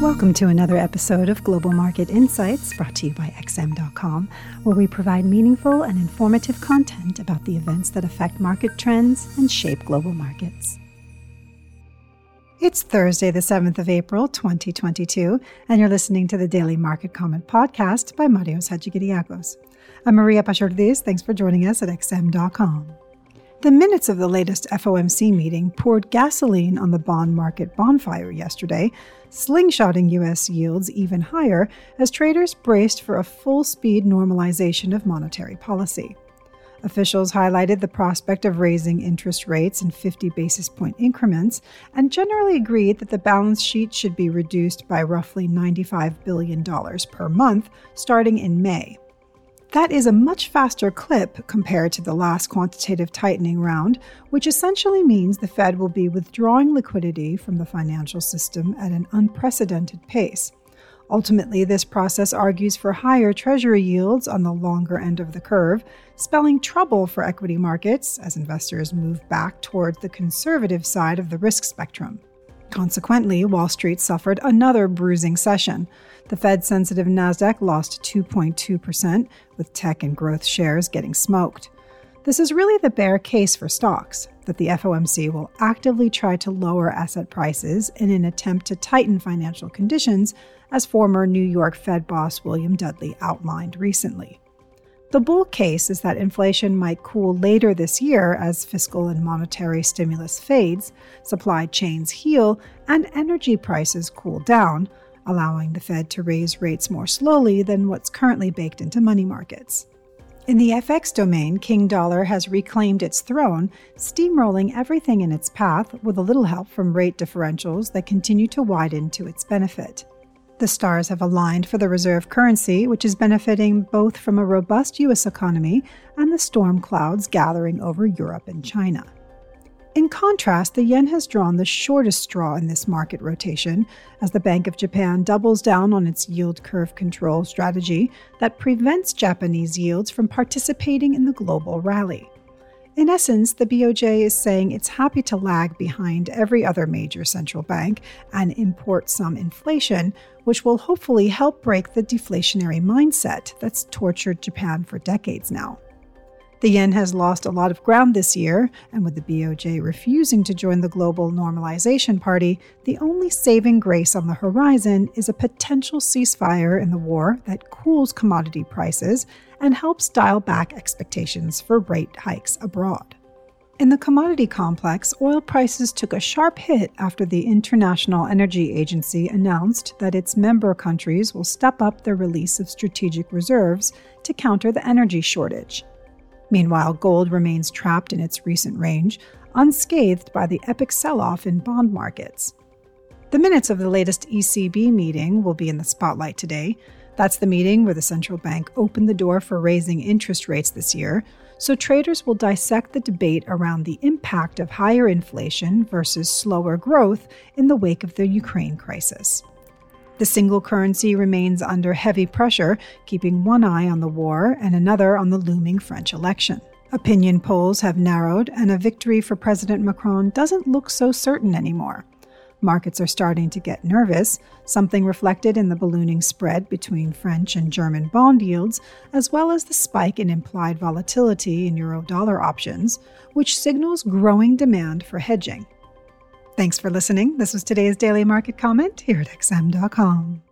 Welcome to another episode of Global Market Insights brought to you by XM.com, where we provide meaningful and informative content about the events that affect market trends and shape global markets. It's Thursday, the 7th of April, 2022, and you're listening to the Daily Market Comment podcast by Marios Hadjikyriacos. I'm Maria Pachordis. Thanks for joining us at XM.com. The minutes of the latest FOMC meeting poured gasoline on the bond market bonfire yesterday, slingshotting U.S. yields even higher as traders braced for a full speed normalization of monetary policy. Officials highlighted the prospect of raising interest rates in 50 basis point increments and generally agreed that the balance sheet should be reduced by roughly $95 billion per month starting in May. That is a much faster clip compared to the last quantitative tightening round, which essentially means the Fed will be withdrawing liquidity from the financial system at an unprecedented pace. Ultimately, this process argues for higher Treasury yields on the longer end of the curve, spelling trouble for equity markets as investors move back towards the conservative side of the risk spectrum. Consequently, Wall Street suffered another bruising session. The Fed sensitive NASDAQ lost 2.2%, with tech and growth shares getting smoked. This is really the bear case for stocks that the FOMC will actively try to lower asset prices in an attempt to tighten financial conditions, as former New York Fed boss William Dudley outlined recently. The bull case is that inflation might cool later this year as fiscal and monetary stimulus fades, supply chains heal, and energy prices cool down, allowing the Fed to raise rates more slowly than what's currently baked into money markets. In the FX domain, King Dollar has reclaimed its throne, steamrolling everything in its path with a little help from rate differentials that continue to widen to its benefit. The stars have aligned for the reserve currency, which is benefiting both from a robust U.S. economy and the storm clouds gathering over Europe and China. In contrast, the yen has drawn the shortest straw in this market rotation as the Bank of Japan doubles down on its yield curve control strategy that prevents Japanese yields from participating in the global rally. In essence, the BOJ is saying it's happy to lag behind every other major central bank and import some inflation, which will hopefully help break the deflationary mindset that's tortured Japan for decades now. The yen has lost a lot of ground this year, and with the BOJ refusing to join the global normalization party, the only saving grace on the horizon is a potential ceasefire in the war that cools commodity prices and helps dial back expectations for rate hikes abroad. In the commodity complex, oil prices took a sharp hit after the International Energy Agency announced that its member countries will step up their release of strategic reserves to counter the energy shortage. Meanwhile, gold remains trapped in its recent range, unscathed by the epic sell off in bond markets. The minutes of the latest ECB meeting will be in the spotlight today. That's the meeting where the central bank opened the door for raising interest rates this year, so traders will dissect the debate around the impact of higher inflation versus slower growth in the wake of the Ukraine crisis. The single currency remains under heavy pressure, keeping one eye on the war and another on the looming French election. Opinion polls have narrowed, and a victory for President Macron doesn't look so certain anymore. Markets are starting to get nervous, something reflected in the ballooning spread between French and German bond yields, as well as the spike in implied volatility in euro dollar options, which signals growing demand for hedging. Thanks for listening. This was today's daily market comment here at XM.com.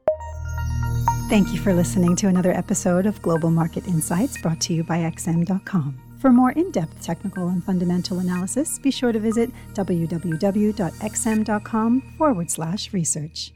Thank you for listening to another episode of Global Market Insights brought to you by XM.com. For more in depth technical and fundamental analysis, be sure to visit www.xm.com forward slash research.